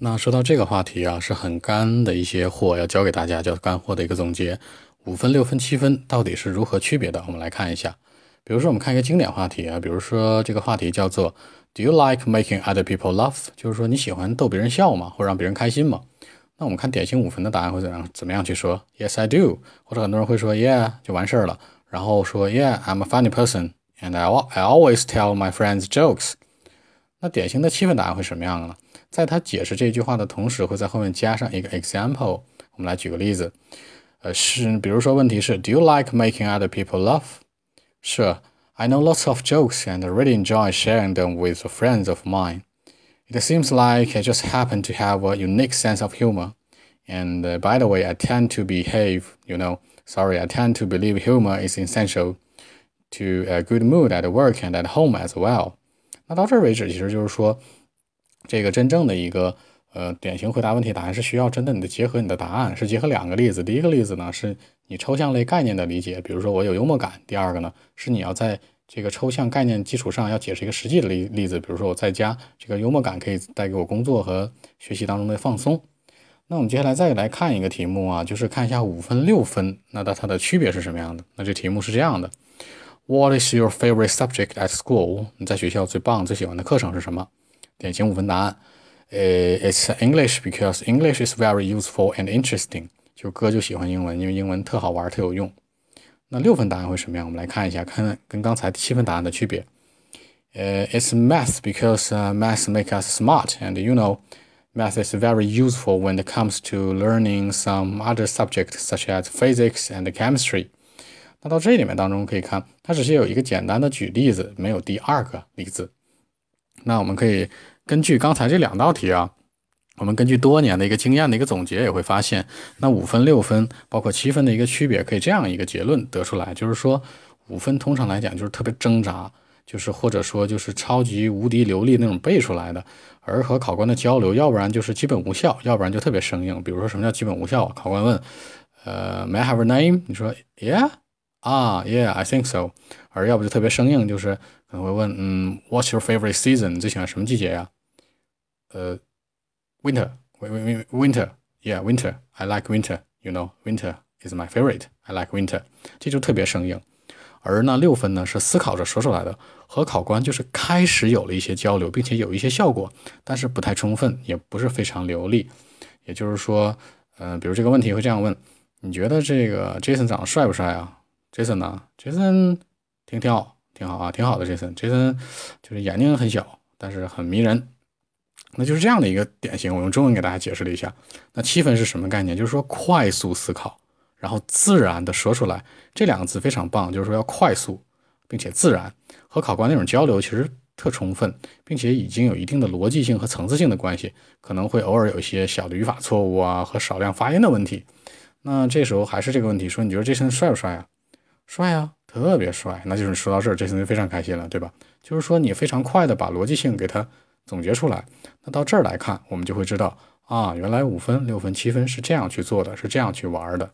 那说到这个话题啊，是很干的一些货要教给大家，叫干货的一个总结。五分、六分、七分到底是如何区别的？我们来看一下。比如说，我们看一个经典话题啊，比如说这个话题叫做 “Do you like making other people laugh？” 就是说你喜欢逗别人笑吗？或者让别人开心吗？那我们看典型五分的答案会怎样？怎么样去说？Yes, I do。或者很多人会说 Yeah，就完事儿了。然后说 Yeah, I'm a funny person and I I always tell my friends jokes。那典型的七分答案会什么样呢？在他解释这句话的同时，会在后面加上一个 example。我们来举个例子，呃，是比如说问题是 Do you like making other people laugh？是 I know lots of jokes and really enjoy sharing them with friends of mine. It seems like I just happen to have a unique sense of humor. And uh, by the way, I tend to behave, you know, sorry, I tend to believe humor is essential to a good mood at work and at home as well. 那到这儿为止，其实就是说，这个真正的一个呃典型回答问题答案是需要真的你的结合你的答案，是结合两个例子。第一个例子呢是你抽象类概念的理解，比如说我有幽默感；第二个呢是你要在这个抽象概念基础上要解释一个实际的例例子，比如说我在家这个幽默感可以带给我工作和学习当中的放松。那我们接下来再来看一个题目啊，就是看一下五分六分，那它它的区别是什么样的？那这题目是这样的。What is your favorite subject at school？你在学校最棒、最喜欢的课程是什么？典型五分答案，呃，It's English because English is very useful and interesting。就哥就喜欢英文，因为英文特好玩、特有用。那六分答案会什么样？我们来看一下，看跟刚才七分答案的区别。呃，It's math because math make us smart and you know math is very useful when it comes to learning some other subjects such as physics and chemistry。 那到这里面当中可以看，它只是有一个简单的举例子，没有第二个例子。那我们可以根据刚才这两道题啊，我们根据多年的一个经验的一个总结，也会发现，那五分、六分，包括七分的一个区别，可以这样一个结论得出来，就是说，五分通常来讲就是特别挣扎，就是或者说就是超级无敌流利那种背出来的，而和考官的交流，要不然就是基本无效，要不然就特别生硬。比如说什么叫基本无效？考官问，呃，May I have a name？你说，Yeah。啊，Yeah，I think so。而要不就特别生硬，就是可能会问，嗯，What's your favorite season？你最喜欢什么季节呀？呃，Winter，Winter，Yeah，Winter。I like winter。You know，Winter is my favorite。I like winter。这就特别生硬。而那六分呢，是思考着说出来的，和考官就是开始有了一些交流，并且有一些效果，但是不太充分，也不是非常流利。也就是说，呃，比如这个问题会这样问：你觉得这个 Jason 长得帅不帅啊？Jason 呢？Jason 挺挺好，挺好啊，挺好的。Jason，Jason 就是眼睛很小，但是很迷人。那就是这样的一个典型。我用中文给大家解释了一下。那七分是什么概念？就是说快速思考，然后自然的说出来。这两个字非常棒，就是说要快速，并且自然。和考官那种交流其实特充分，并且已经有一定的逻辑性和层次性的关系。可能会偶尔有一些小的语法错误啊，和少量发音的问题。那这时候还是这个问题，说你觉得 Jason 帅不帅啊？帅啊，特别帅，那就是说到这儿，这次就非常开心了，对吧？就是说你非常快的把逻辑性给它总结出来，那到这儿来看，我们就会知道啊，原来五分、六分、七分是这样去做的，是这样去玩的。